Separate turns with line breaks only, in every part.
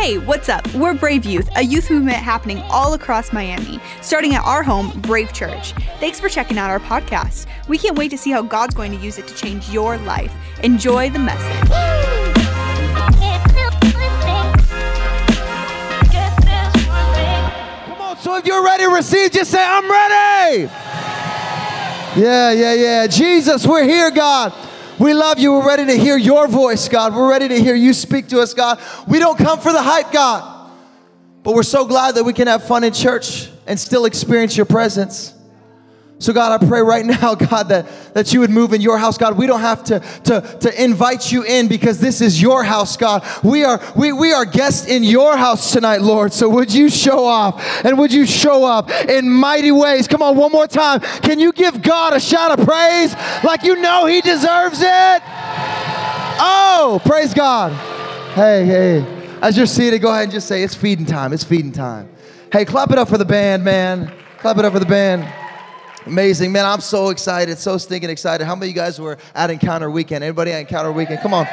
Hey, what's up? We're Brave Youth, a youth movement happening all across Miami, starting at our home, Brave Church. Thanks for checking out our podcast. We can't wait to see how God's going to use it to change your life. Enjoy the message.
Come on, so if you're ready to receive, just say, I'm ready. Yeah, yeah, yeah. Jesus, we're here, God. We love you. We're ready to hear your voice, God. We're ready to hear you speak to us, God. We don't come for the hype, God. But we're so glad that we can have fun in church and still experience your presence. So, God, I pray right now, God, that, that you would move in your house, God. We don't have to, to, to invite you in because this is your house, God. We are, we, we are guests in your house tonight, Lord. So, would you show off and would you show up in mighty ways? Come on, one more time. Can you give God a shout of praise like you know He deserves it? Oh, praise God. Hey, hey. As you're seated, go ahead and just say, It's feeding time. It's feeding time. Hey, clap it up for the band, man. Clap it up for the band. Amazing, man. I'm so excited, so stinking excited. How many of you guys were at Encounter Weekend? Anybody at Encounter Weekend? Come on.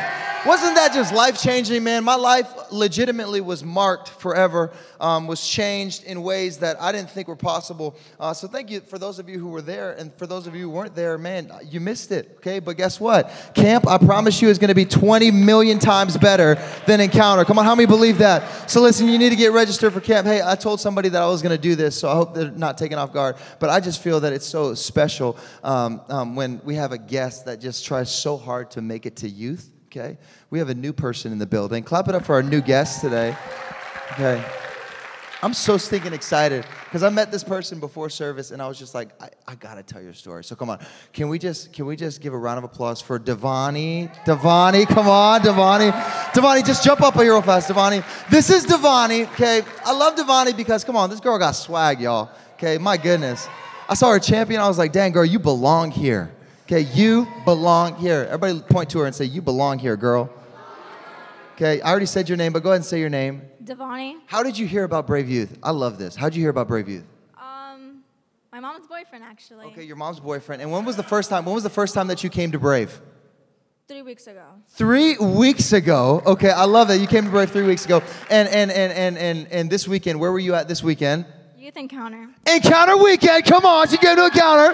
Wasn't that just life changing, man? My life legitimately was marked forever, um, was changed in ways that I didn't think were possible. Uh, so, thank you for those of you who were there. And for those of you who weren't there, man, you missed it, okay? But guess what? Camp, I promise you, is going to be 20 million times better than Encounter. Come on, how many believe that? So, listen, you need to get registered for camp. Hey, I told somebody that I was going to do this, so I hope they're not taken off guard. But I just feel that it's so special um, um, when we have a guest that just tries so hard to make it to youth. Okay, we have a new person in the building. Clap it up for our new guest today. Okay, I'm so stinking excited because I met this person before service, and I was just like, I, I gotta tell your story. So come on, can we just can we just give a round of applause for Devani? Devani, come on, Devani. Devani, just jump up here real fast, Devani. This is Devani. Okay, I love Devani because come on, this girl got swag, y'all. Okay, my goodness. I saw her champion. I was like, dang, girl, you belong here. Okay, you belong here. Everybody point to her and say, You belong here, girl. Okay, I already said your name, but go ahead and say your name.
Devani.
How did you hear about Brave Youth? I love this. How did you hear about Brave Youth?
Um, my mom's boyfriend actually.
Okay, your mom's boyfriend. And when was the first time? When was the first time that you came to Brave?
Three weeks ago.
Three weeks ago. Okay, I love that. You came to Brave three weeks ago. And and and and and, and this weekend, where were you at this weekend?
Youth encounter.
Encounter weekend. Come on, she came to encounter.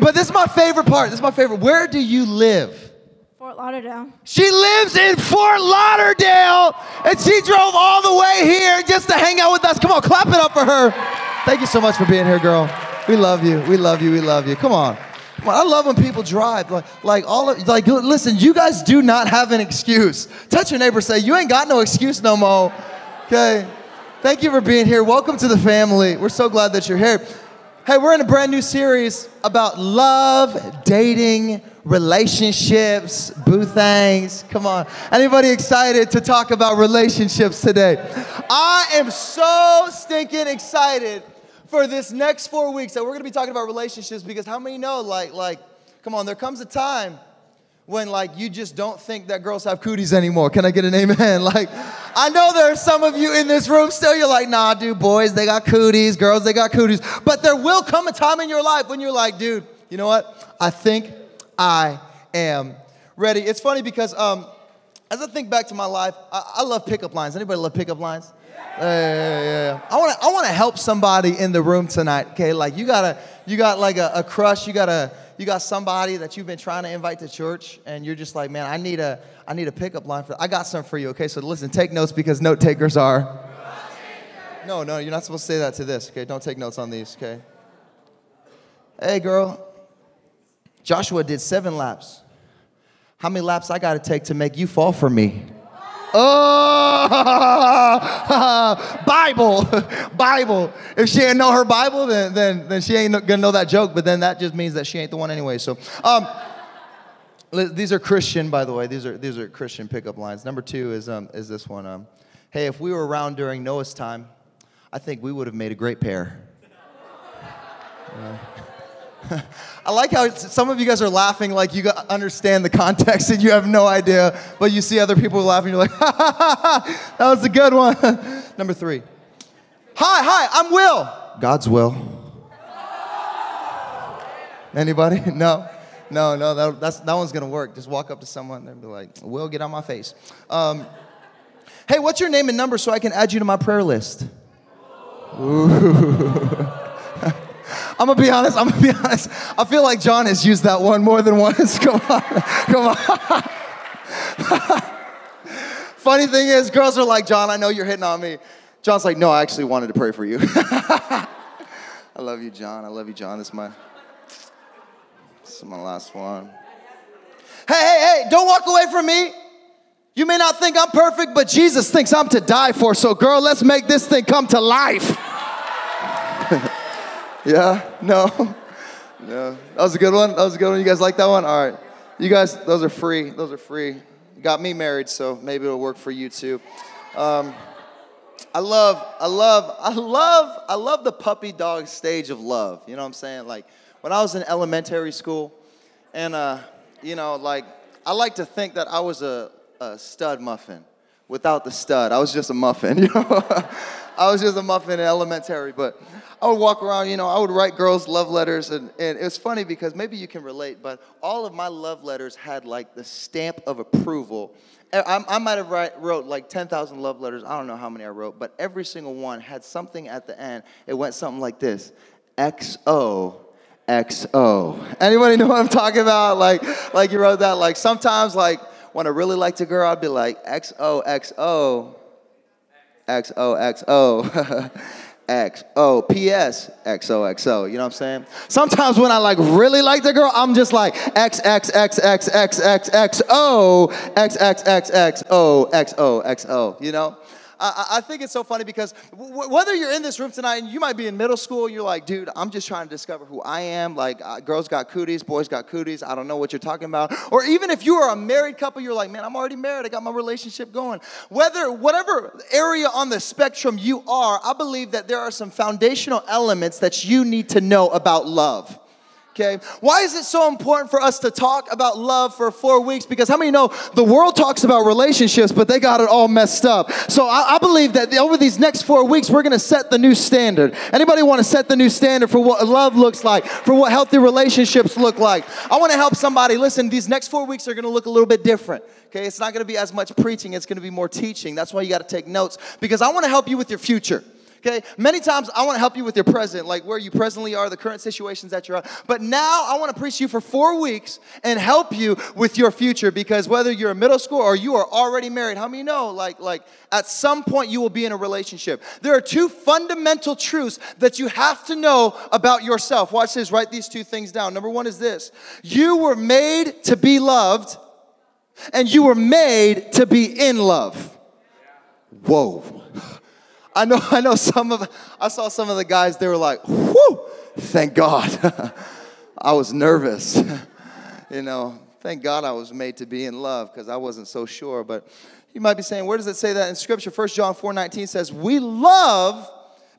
But this is my favorite part. This is my favorite. Where do you live?
Fort Lauderdale.
She lives in Fort Lauderdale, and she drove all the way here just to hang out with us. Come on, clap it up for her. Thank you so much for being here, girl. We love you. We love you. We love you. Come on. Come on. I love when people drive. Like, like all of, like, listen, you guys do not have an excuse. Touch your neighbor, say, you ain't got no excuse no more. Okay. Thank you for being here. Welcome to the family. We're so glad that you're here. Hey, we're in a brand new series about love, dating, relationships, boo things. Come on. Anybody excited to talk about relationships today? I am so stinking excited for this next four weeks that we're gonna be talking about relationships because how many know, like, like, come on, there comes a time when like you just don't think that girls have cooties anymore. Can I get an amen? Like, I know there are some of you in this room still, you're like, nah, dude, boys, they got cooties, girls, they got cooties. But there will come a time in your life when you're like, dude, you know what? I think I am ready. It's funny because um, as I think back to my life, I, I love pickup lines. Anybody love pickup lines? Yeah, yeah, yeah. I want to I want to help somebody in the room tonight. Okay, like you got a you got like a, a crush. You got a you got somebody that you've been trying to invite to church, and you're just like, man, I need a I need a pickup line for. I got some for you. Okay, so listen, take notes because note takers are. No, no, you're not supposed to say that to this. Okay, don't take notes on these. Okay. Hey, girl. Joshua did seven laps. How many laps I got to take to make you fall for me? Oh, Bible, Bible. If she ain't know her Bible, then, then, then she ain't gonna know that joke, but then that just means that she ain't the one anyway. So, um, these are Christian, by the way. These are, these are Christian pickup lines. Number two is, um, is this one. Um, hey, if we were around during Noah's time, I think we would have made a great pair. Uh, I like how some of you guys are laughing like you understand the context and you have no idea, but you see other people laughing, you're like, ha ha ha, ha that was a good one. Number three. Hi, hi, I'm Will. God's will. Anybody? No? No, no, that, that's, that one's gonna work. Just walk up to someone and be like, Will, get on my face. Um, Hey, what's your name and number so I can add you to my prayer list? I'm gonna be honest. I'm gonna be honest. I feel like John has used that one more than once. Come on, come on. Funny thing is, girls are like, John, I know you're hitting on me. John's like, no, I actually wanted to pray for you. I love you, John. I love you, John. This is my, this is my last one. Hey, hey, hey! Don't walk away from me. You may not think I'm perfect, but Jesus thinks I'm to die for. So, girl, let's make this thing come to life. Yeah? No? No. That was a good one. That was a good one. You guys like that one? All right. You guys, those are free. Those are free. Got me married, so maybe it'll work for you too. Um, I love, I love, I love, I love the puppy dog stage of love. You know what I'm saying? Like when I was in elementary school, and uh, you know, like I like to think that I was a, a stud muffin without the stud. I was just a muffin, you know. I was just a muffin in elementary, but I would walk around, you know, I would write girls love letters, and, and it was funny because maybe you can relate, but all of my love letters had like the stamp of approval. I, I might have write, wrote like 10,000 love letters. I don't know how many I wrote, but every single one had something at the end. It went something like this XO. XO. Anybody know what I'm talking about? Like, like you wrote that. Like sometimes, like when I really liked a girl, I'd be like XOXO XOXO. XO, PS, XOXO. You know what I'm saying? Sometimes when I like really like the girl, I'm just like XXXXXXXO, XXXXO, XOXO. You know? I, think it's so funny because w- whether you're in this room tonight and you might be in middle school, you're like, dude, I'm just trying to discover who I am. Like, uh, girls got cooties, boys got cooties. I don't know what you're talking about. Or even if you are a married couple, you're like, man, I'm already married. I got my relationship going. Whether, whatever area on the spectrum you are, I believe that there are some foundational elements that you need to know about love okay? Why is it so important for us to talk about love for four weeks? Because how many know the world talks about relationships, but they got it all messed up. So I, I believe that over these next four weeks, we're gonna set the new standard. Anybody wanna set the new standard for what love looks like, for what healthy relationships look like? I wanna help somebody. Listen, these next four weeks are gonna look a little bit different. Okay, it's not gonna be as much preaching, it's gonna be more teaching. That's why you gotta take notes because I wanna help you with your future. Okay? Many times I want to help you with your present, like where you presently are, the current situations that you're on. But now I want to preach you for four weeks and help you with your future because whether you're in middle school or you are already married, how many know like like at some point you will be in a relationship. There are two fundamental truths that you have to know about yourself. Watch this, write these two things down. Number one is this you were made to be loved, and you were made to be in love. Whoa. I know, I know some of, I saw some of the guys, they were like, whoo, thank God. I was nervous. you know, thank God I was made to be in love because I wasn't so sure. But you might be saying, where does it say that in Scripture? 1 John 4 19 says, We love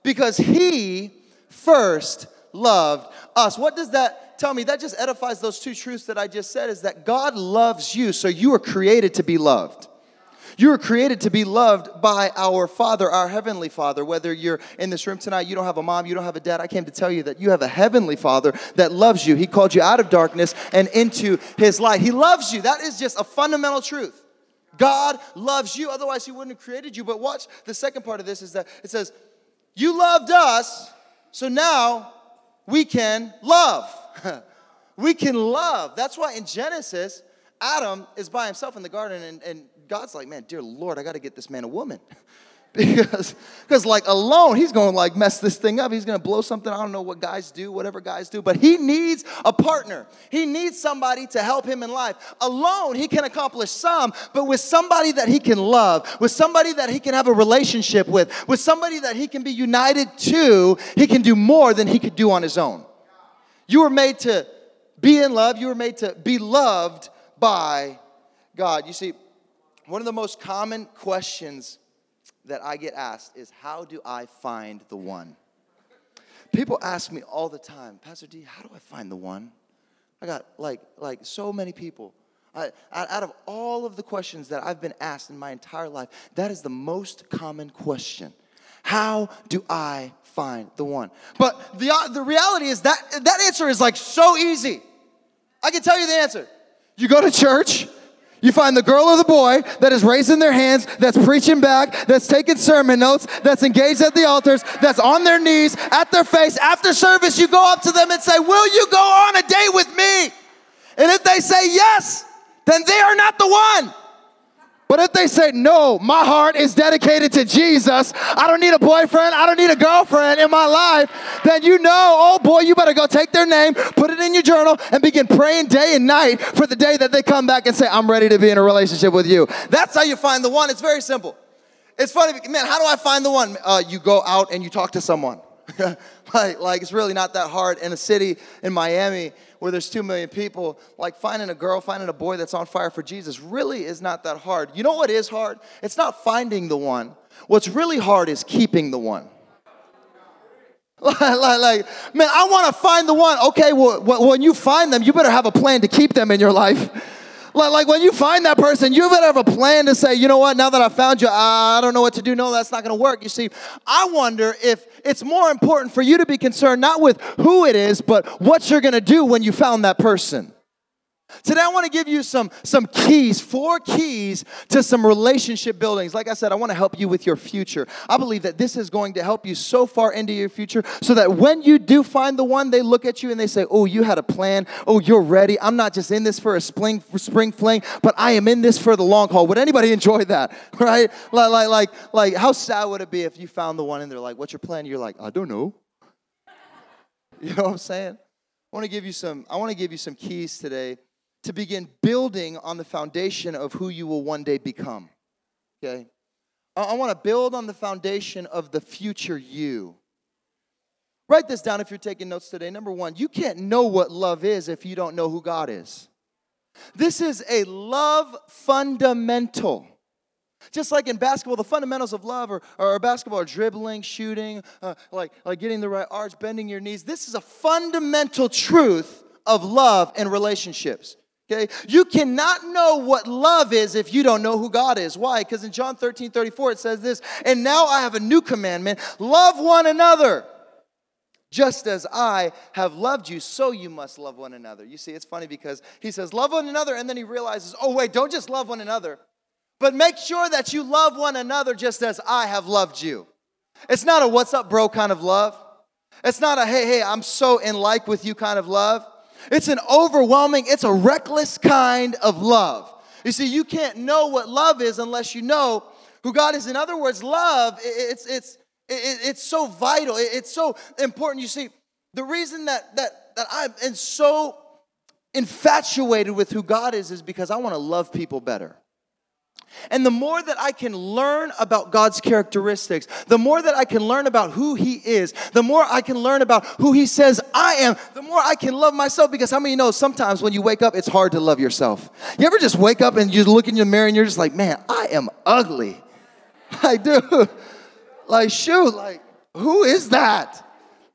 because He first loved us. What does that tell me? That just edifies those two truths that I just said is that God loves you, so you are created to be loved. You were created to be loved by our Father, our Heavenly Father. Whether you're in this room tonight, you don't have a mom, you don't have a dad, I came to tell you that you have a Heavenly Father that loves you. He called you out of darkness and into His light. He loves you. That is just a fundamental truth. God loves you, otherwise, He wouldn't have created you. But watch the second part of this is that it says, You loved us, so now we can love. we can love. That's why in Genesis, Adam is by himself in the garden, and, and God's like, man, dear Lord, I got to get this man a woman. because because like alone he's going to like mess this thing up. He's going to blow something. I don't know what guys do whatever guys do but he needs a partner. He needs somebody to help him in life. Alone he can accomplish some but with somebody that he can love with somebody that he can have a relationship with with somebody that he can be united to he can do more than he could do on his own. You were made to be in love. You were made to be loved by god. You see one of the most common questions that I get asked is how do I find the one? People ask me all the time, Pastor D, how do I find the one? I got like like so many people. I, out of all of the questions that I've been asked in my entire life, that is the most common question. How do I find the one? But the, uh, the reality is that that answer is like so easy. I can tell you the answer. You go to church, You find the girl or the boy that is raising their hands, that's preaching back, that's taking sermon notes, that's engaged at the altars, that's on their knees, at their face. After service, you go up to them and say, Will you go on a date with me? And if they say yes, then they are not the one. But if they say, no, my heart is dedicated to Jesus, I don't need a boyfriend, I don't need a girlfriend in my life, then you know, oh boy, you better go take their name, put it in your journal, and begin praying day and night for the day that they come back and say, I'm ready to be in a relationship with you. That's how you find the one. It's very simple. It's funny, man, how do I find the one? Uh, you go out and you talk to someone. like, like, it's really not that hard. In a city in Miami, where there's two million people, like finding a girl, finding a boy that's on fire for Jesus really is not that hard. You know what is hard? It's not finding the one. What's really hard is keeping the one. like, like, man, I want to find the one. Okay, well, when you find them, you better have a plan to keep them in your life. Like, like when you find that person, you better have a plan to say, you know what, now that I found you, I don't know what to do. No, that's not going to work. You see, I wonder if it's more important for you to be concerned not with who it is, but what you're going to do when you found that person. Today, I want to give you some, some keys, four keys to some relationship buildings. Like I said, I want to help you with your future. I believe that this is going to help you so far into your future so that when you do find the one, they look at you and they say, Oh, you had a plan. Oh, you're ready. I'm not just in this for a spring, spring fling, but I am in this for the long haul. Would anybody enjoy that? Right? Like, like, like, like how sad would it be if you found the one and they're like, What's your plan? You're like, I don't know. You know what I'm saying? I want to give you some, I want to give you some keys today to begin building on the foundation of who you will one day become. Okay? I, want to build on the foundation of the future you. Write this down if you're taking notes today. Number one, you can't know what love is if you don't know who God is. This is a love fundamental. Just like in basketball, the fundamentals of love are, are basketball are dribbling, shooting, uh, like, like getting the right arch, bending your knees. This is a fundamental truth of love and relationships. Okay? You cannot know what love is if you don't know who God is. Why? Because in John 13 34, it says this, and now I have a new commandment love one another. Just as I have loved you, so you must love one another. You see, it's funny because he says, Love one another, and then he realizes, Oh, wait, don't just love one another, but make sure that you love one another just as I have loved you. It's not a what's up, bro kind of love. It's not a hey, hey, I'm so in like with you kind of love. It's an overwhelming, it's a reckless kind of love. You see, you can't know what love is unless you know who God is. In other words, love, it's, it's, it's so vital, it's so important. You see, the reason that, that, that I'm so infatuated with who God is is because I want to love people better. And the more that I can learn about God's characteristics, the more that I can learn about who He is, the more I can learn about who He says I am, the more I can love myself. Because how many know sometimes when you wake up, it's hard to love yourself? You ever just wake up and you look in your mirror and you're just like, man, I am ugly. I do. Like, shoot, like, who is that?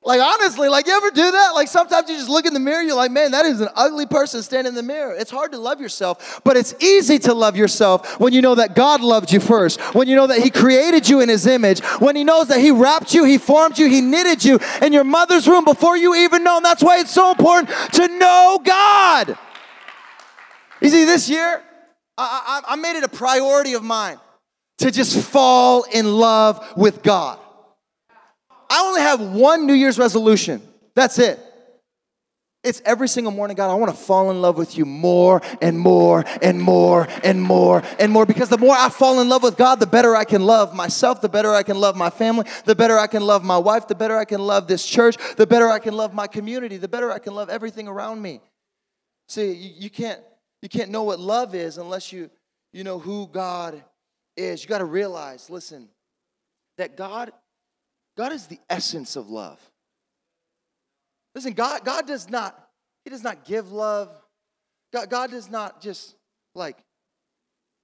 Like, honestly, like, you ever do that? Like, sometimes you just look in the mirror, you're like, man, that is an ugly person standing in the mirror. It's hard to love yourself, but it's easy to love yourself when you know that God loved you first, when you know that He created you in His image, when He knows that He wrapped you, He formed you, He knitted you in your mother's womb before you even know. And that's why it's so important to know God. You see, this year, I, I, I made it a priority of mine to just fall in love with God. I only have one New Year's resolution. That's it. It's every single morning, God, I want to fall in love with you more and more and more and more and more because the more I fall in love with God, the better I can love myself, the better I can love my family, the better I can love my wife, the better I can love this church, the better I can love my community, the better I can love everything around me. See, you, you can't you can't know what love is unless you you know who God is. You got to realize, listen, that God God is the essence of love. Listen, God, God does not, He does not give love. God, God does not just like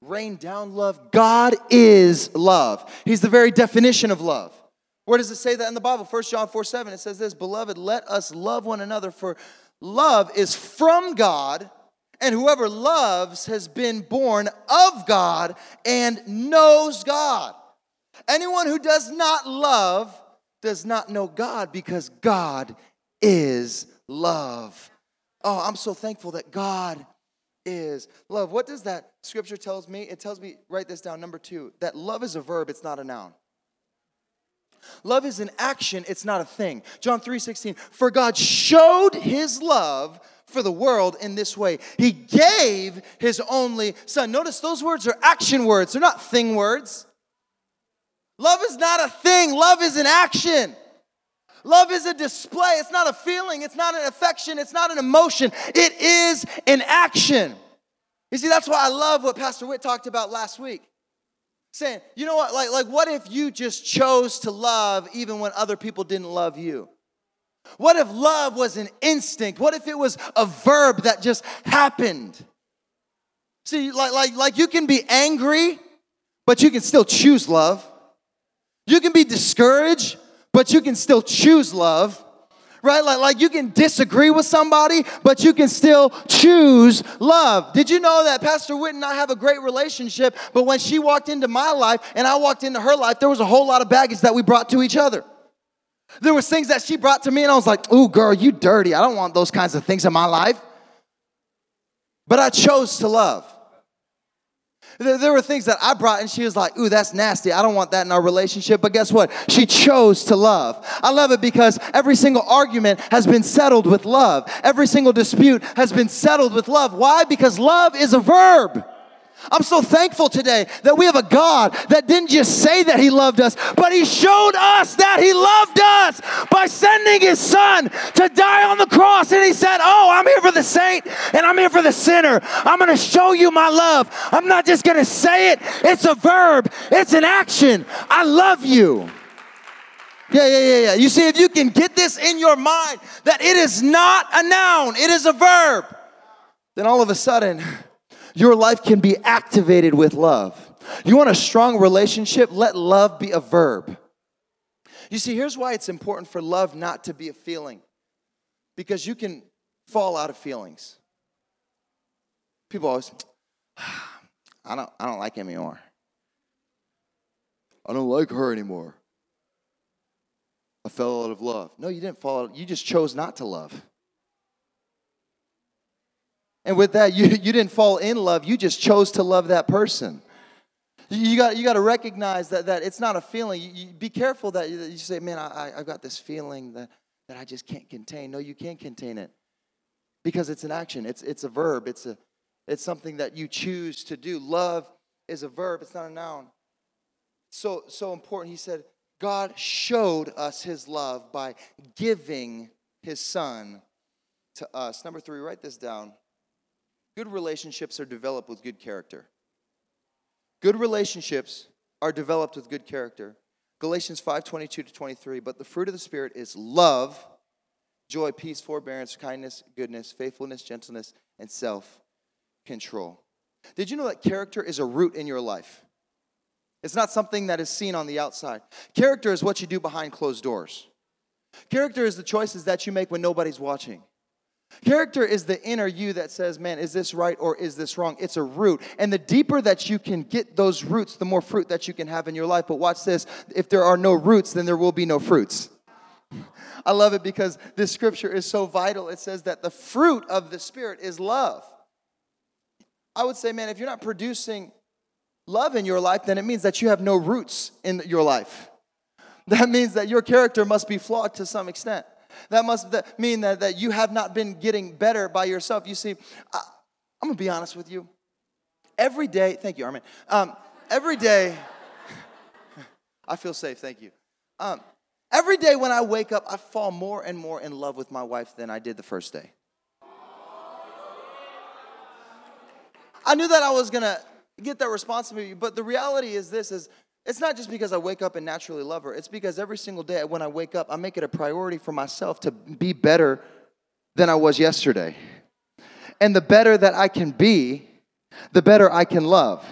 rain down love. God is love. He's the very definition of love. Where does it say that in the Bible? 1 John 4 7, it says this Beloved, let us love one another, for love is from God, and whoever loves has been born of God and knows God. Anyone who does not love does not know God because God is love. Oh, I'm so thankful that God is love. What does that scripture tells me? It tells me, write this down, number two, that love is a verb, it's not a noun. Love is an action, it's not a thing. John 3 16, for God showed his love for the world in this way. He gave his only son. Notice those words are action words, they're not thing words. Love is not a thing, love is an action. Love is a display. It's not a feeling. It's not an affection. It's not an emotion. It is an action. You see, that's why I love what Pastor Witt talked about last week. Saying, you know what, like, like what if you just chose to love even when other people didn't love you? What if love was an instinct? What if it was a verb that just happened? See, like, like, like you can be angry, but you can still choose love. You can be discouraged, but you can still choose love. Right? Like, like you can disagree with somebody, but you can still choose love. Did you know that Pastor Witt and I have a great relationship, but when she walked into my life and I walked into her life, there was a whole lot of baggage that we brought to each other. There was things that she brought to me and I was like, "Ooh, girl, you dirty. I don't want those kinds of things in my life." But I chose to love. There were things that I brought, and she was like, Ooh, that's nasty. I don't want that in our relationship. But guess what? She chose to love. I love it because every single argument has been settled with love, every single dispute has been settled with love. Why? Because love is a verb. I'm so thankful today that we have a God that didn't just say that He loved us, but He showed us that He loved us by sending His Son to die on the cross. And He said, Oh, I'm here for the saint and I'm here for the sinner. I'm going to show you my love. I'm not just going to say it, it's a verb, it's an action. I love you. Yeah, yeah, yeah, yeah. You see, if you can get this in your mind that it is not a noun, it is a verb, then all of a sudden, your life can be activated with love. You want a strong relationship? Let love be a verb. You see, here's why it's important for love not to be a feeling because you can fall out of feelings. People always, I don't, I don't like him anymore. I don't like her anymore. I fell out of love. No, you didn't fall out. You just chose not to love. And with that, you, you didn't fall in love, you just chose to love that person. You got, you got to recognize that, that it's not a feeling. You, you be careful that you, you say, man, I, I've got this feeling that, that I just can't contain. No, you can't contain it because it's an action, it's, it's a verb, it's, a, it's something that you choose to do. Love is a verb, it's not a noun. So, so important. He said, God showed us his love by giving his son to us. Number three, write this down. Good relationships are developed with good character. Good relationships are developed with good character. Galatians 5:22 to 23, but the fruit of the spirit is love, joy, peace, forbearance, kindness, goodness, faithfulness, gentleness, and self-control. Did you know that character is a root in your life? It's not something that is seen on the outside. Character is what you do behind closed doors. Character is the choices that you make when nobody's watching. Character is the inner you that says, man, is this right or is this wrong? It's a root. And the deeper that you can get those roots, the more fruit that you can have in your life. But watch this if there are no roots, then there will be no fruits. I love it because this scripture is so vital. It says that the fruit of the Spirit is love. I would say, man, if you're not producing love in your life, then it means that you have no roots in your life. That means that your character must be flawed to some extent. That must mean that, that you have not been getting better by yourself. You see, I, am gonna be honest with you. Every day, thank you, Armin. Um, every day, I feel safe, thank you. Um, every day when I wake up, I fall more and more in love with my wife than I did the first day. I knew that I was gonna get that responsibility, but the reality is this is it's not just because I wake up and naturally love her. It's because every single day when I wake up, I make it a priority for myself to be better than I was yesterday. And the better that I can be, the better I can love.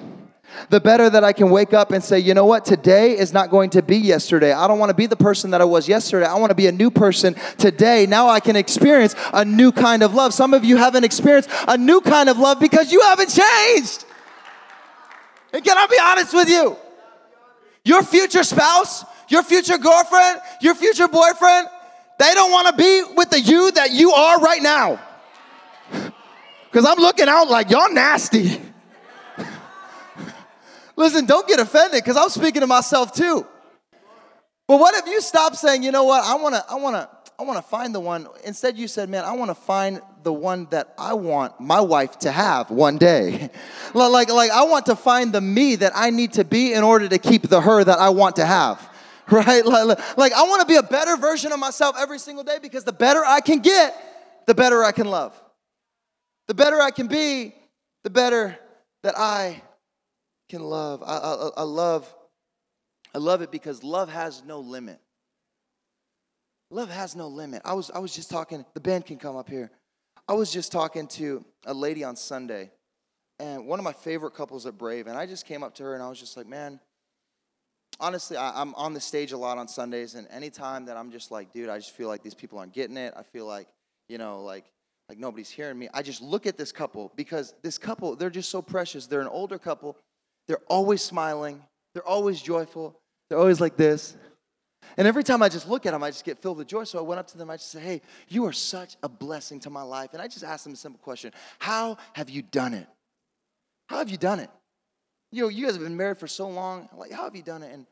The better that I can wake up and say, you know what, today is not going to be yesterday. I don't want to be the person that I was yesterday. I want to be a new person today. Now I can experience a new kind of love. Some of you haven't experienced a new kind of love because you haven't changed. And can I be honest with you? Your future spouse, your future girlfriend, your future boyfriend, they don't want to be with the you that you are right now. Because I'm looking out like y'all nasty. Listen, don't get offended because I'm speaking to myself too. But what if you stop saying, you know what, I wanna, I wanna, I wanna find the one. Instead, you said, man, I wanna find the one that I want my wife to have one day. like, like, I want to find the me that I need to be in order to keep the her that I want to have. Right? Like, like I wanna be a better version of myself every single day because the better I can get, the better I can love. The better I can be, the better that I can love. I, I, I love I love it because love has no limit. Love has no limit. I was, I was just talking, the band can come up here. I was just talking to a lady on Sunday, and one of my favorite couples at Brave, and I just came up to her and I was just like, man, honestly, I, am on the stage a lot on Sundays, and anytime that I'm just like, dude, I just feel like these people aren't getting it. I feel like, you know, like, like nobody's hearing me. I just look at this couple because this couple, they're just so precious. They're an older couple. They're always smiling. They're always joyful. They're always like this. And every time I just look at them, I just get filled with joy. So I went up to them. I just said, Hey, you are such a blessing to my life. And I just asked them a simple question How have you done it? How have you done it? You know, you guys have been married for so long. Like, how have you done it? And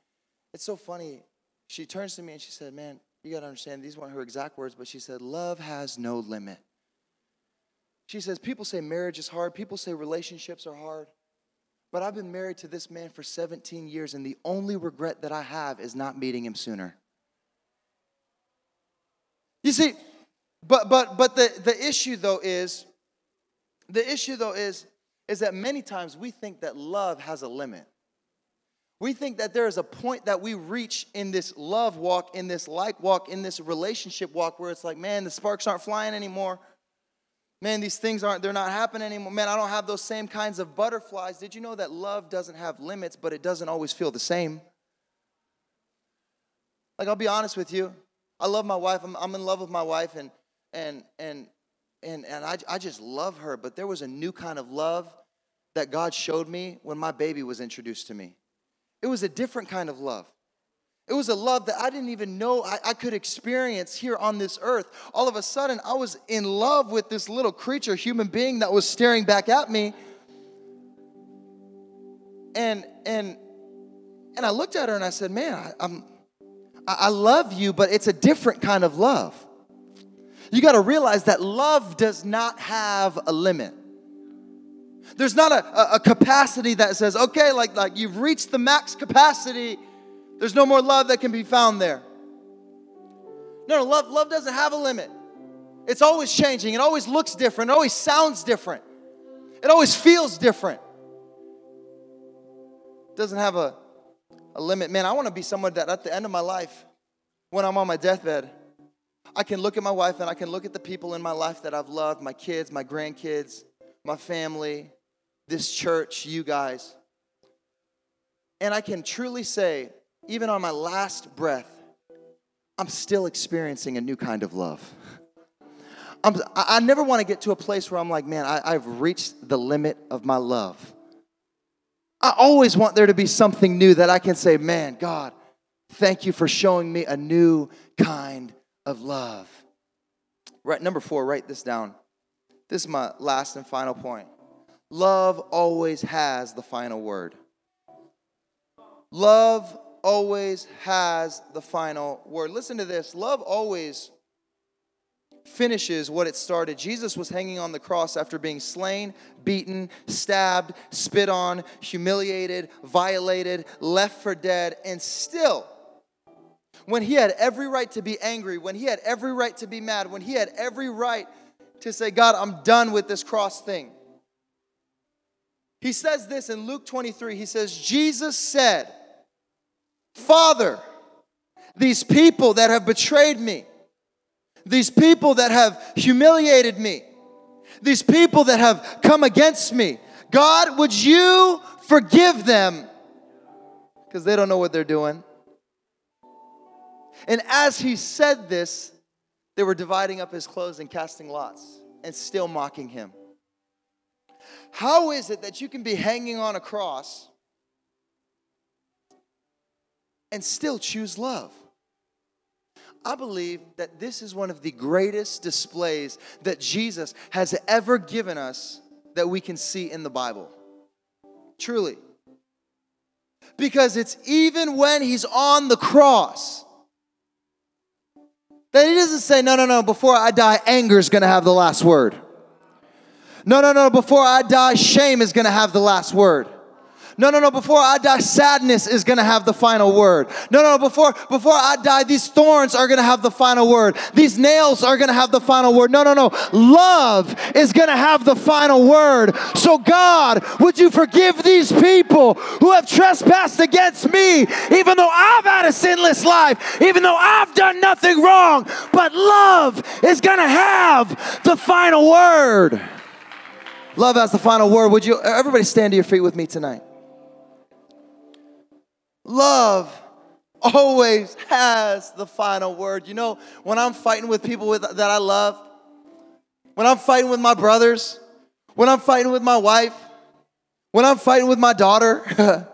it's so funny. She turns to me and she said, Man, you got to understand, these weren't her exact words, but she said, Love has no limit. She says, People say marriage is hard, people say relationships are hard. But I've been married to this man for 17 years, and the only regret that I have is not meeting him sooner. You see, but but but the, the issue though is the issue though is is that many times we think that love has a limit. We think that there is a point that we reach in this love walk, in this like walk, in this relationship walk where it's like, man, the sparks aren't flying anymore man, these things aren't, they're not happening anymore. Man, I don't have those same kinds of butterflies. Did you know that love doesn't have limits, but it doesn't always feel the same? Like, I'll be honest with you. I love my wife. I'm, I'm in love with my wife, and, and, and, and, and I, I just love her. But there was a new kind of love that God showed me when my baby was introduced to me. It was a different kind of love. It was a love that I didn't even know I, I, could experience here on this earth. All of a sudden, I was in love with this little creature, human being that was staring back at me. And and and I looked at her and I said, "Man, I, I'm I love you, but it's a different kind of love. You got to realize that love does not have a limit. There's not a, a, a capacity that says, okay, like, like you've reached the max capacity there's no more love that can be found there. No, no, love, love doesn't have a limit. It's always changing. It always looks different. It always sounds different. It always feels different. It doesn't have a, a limit. Man, I want to be someone that at the end of my life, when I'm on my deathbed, I can look at my wife and I can look at the people in my life that I've loved my kids, my grandkids, my family, this church, you guys. And I can truly say even on my last breath, I'm still experiencing a new kind of love. I'm, i never want to get to a place where I'm like, man, I, I've reached the limit of my love. I always want there to be something new that I can say, man, God, thank you for showing me a new kind of love. Right, number four, write this down. This is my last and final point. Love always has the final word. Love always has the final word. Listen to this love always finishes what it started. Jesus was hanging on the cross after being slain, beaten, stabbed, spit on, humiliated, violated, left for dead, and still, when he had every right to be angry, when he had every right to be mad, when he had every right to say, God, I'm done with this cross thing. He says this in Luke 23. He says, Jesus said, Father, these people that have betrayed me, these people that have humiliated me, these people that have come against me, God, would you forgive them? Because they don't know what they're doing. And as he said this, they were dividing up his clothes and casting lots and still mocking him. How is it that you can be hanging on a cross and still choose love. I believe that this is one of the greatest displays that Jesus has ever given us that we can see in the Bible. Truly. Because it's even when he's on the cross that he doesn't say, no, no, no, before I die, anger is gonna have the last word. No, no, no, before I die, shame is gonna have the last word. No, no, no, before I die, sadness is gonna have the final word. No, no, before, before I die, these thorns are gonna have the final word. These nails are gonna have the final word. No, no, no. Love is gonna have the final word. So, God, would you forgive these people who have trespassed against me, even though I've had a sinless life, even though I've done nothing wrong, but love is gonna have the final word. Love has the final word. Would you, everybody stand to your feet with me tonight? Love always has the final word. You know, when I'm fighting with people with, that I love, when I'm fighting with my brothers, when I'm fighting with my wife, when I'm fighting with my daughter,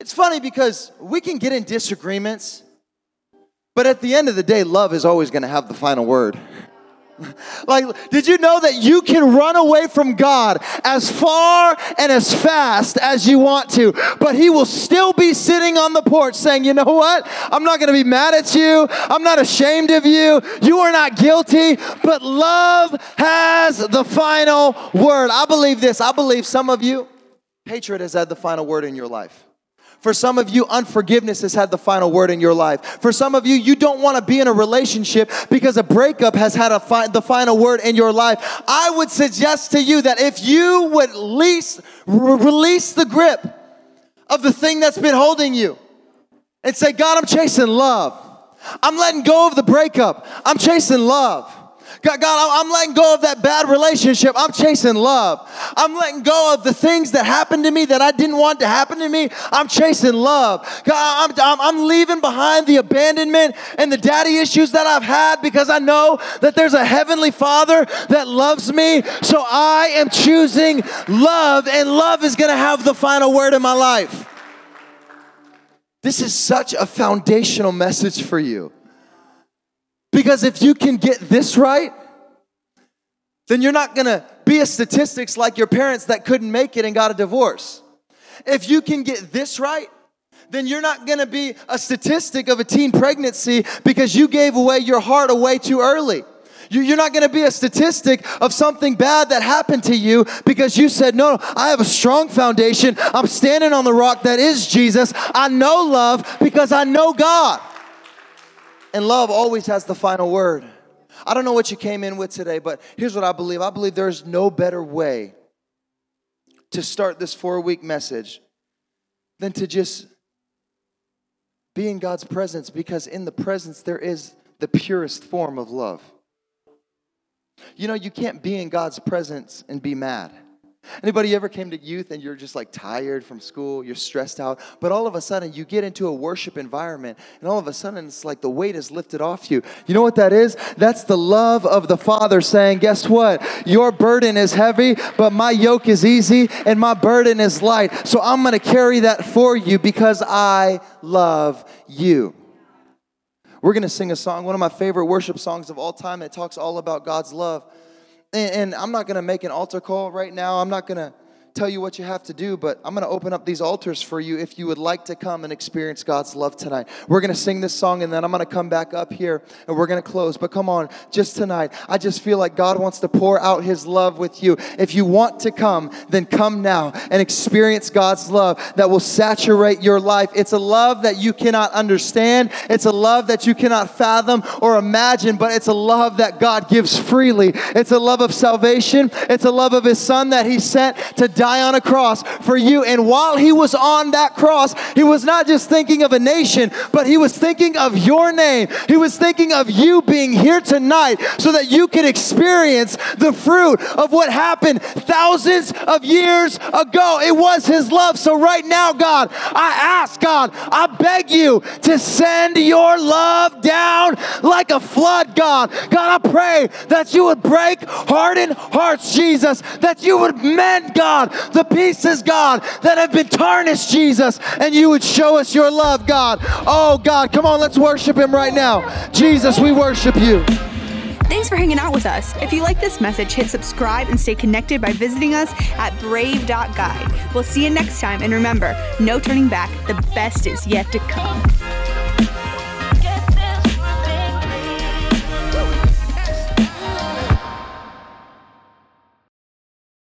it's funny because we can get in disagreements, but at the end of the day, love is always going to have the final word. Like, did you know that you can run away from God as far and as fast as you want to, but He will still be sitting on the porch saying, You know what? I'm not going to be mad at you. I'm not ashamed of you. You are not guilty, but love has the final word. I believe this. I believe some of you, hatred has had the final word in your life. For some of you, unforgiveness has had the final word in your life. For some of you, you don't want to be in a relationship because a breakup has had fi- the final word in your life. I would suggest to you that if you would least re- release the grip of the thing that's been holding you and say, God, I'm chasing love. I'm letting go of the breakup. I'm chasing love. God, God, I'm letting go of that bad relationship. I'm chasing love. I'm letting go of the things that happened to me that I didn't want to happen to me. I'm chasing love. God, I'm, I'm, I'm leaving behind the abandonment and the daddy issues that I've had because I know that there's a heavenly father that loves me. So I am choosing love, and love is going to have the final word in my life. This is such a foundational message for you. Because if you can get this right, then you're not gonna be a statistics like your parents that couldn't make it and got a divorce. If you can get this right, then you're not gonna be a statistic of a teen pregnancy because you gave away your heart away too early. You're not gonna be a statistic of something bad that happened to you because you said, No, I have a strong foundation. I'm standing on the rock that is Jesus. I know love because I know God. And love always has the final word. I don't know what you came in with today, but here's what I believe I believe there's no better way to start this four week message than to just be in God's presence because in the presence there is the purest form of love. You know, you can't be in God's presence and be mad. Anybody ever came to youth and you're just like tired from school, you're stressed out, but all of a sudden you get into a worship environment and all of a sudden it's like the weight is lifted off you. You know what that is? That's the love of the Father saying, Guess what? Your burden is heavy, but my yoke is easy and my burden is light. So I'm going to carry that for you because I love you. We're going to sing a song, one of my favorite worship songs of all time. It talks all about God's love and, and I'm not going to make an altar call right now. I'm not going to tell you what you have to do, but I'm going to open up these altars for you if you would like to come and experience God's love tonight. We're going to sing this song and then I'm going to come back up here and we're going to close. But come on, just tonight, I just feel like God wants to pour out his love with you. If you want to come, then come now and experience God's love that will saturate your life. It's a love that you cannot understand, it's a love that you cannot fathom or imagine, but it's a love that God gives freely. It's a love of salvation, it's a love of his son that he sent to die die on a cross for you. And while he was on that cross, he was not just thinking of a nation, but he was thinking of your name. He was thinking of you being here tonight so that you could experience the fruit of what happened thousands of years ago. It was his love. So right now, God, I ask God, I beg you to send your love down like a flood, God. God, I pray that you would break hardened hearts, Jesus, that you would mend, God, God, the pieces, God, that have been tarnished, Jesus, and you would show us your love, God. Oh, God, come on, let's worship him right now. Jesus, we worship you.
Thanks for hanging out with us. If you like this message, hit subscribe and stay connected by visiting us at brave.guide. We'll see you next time, and remember, no turning back. The best is yet to come.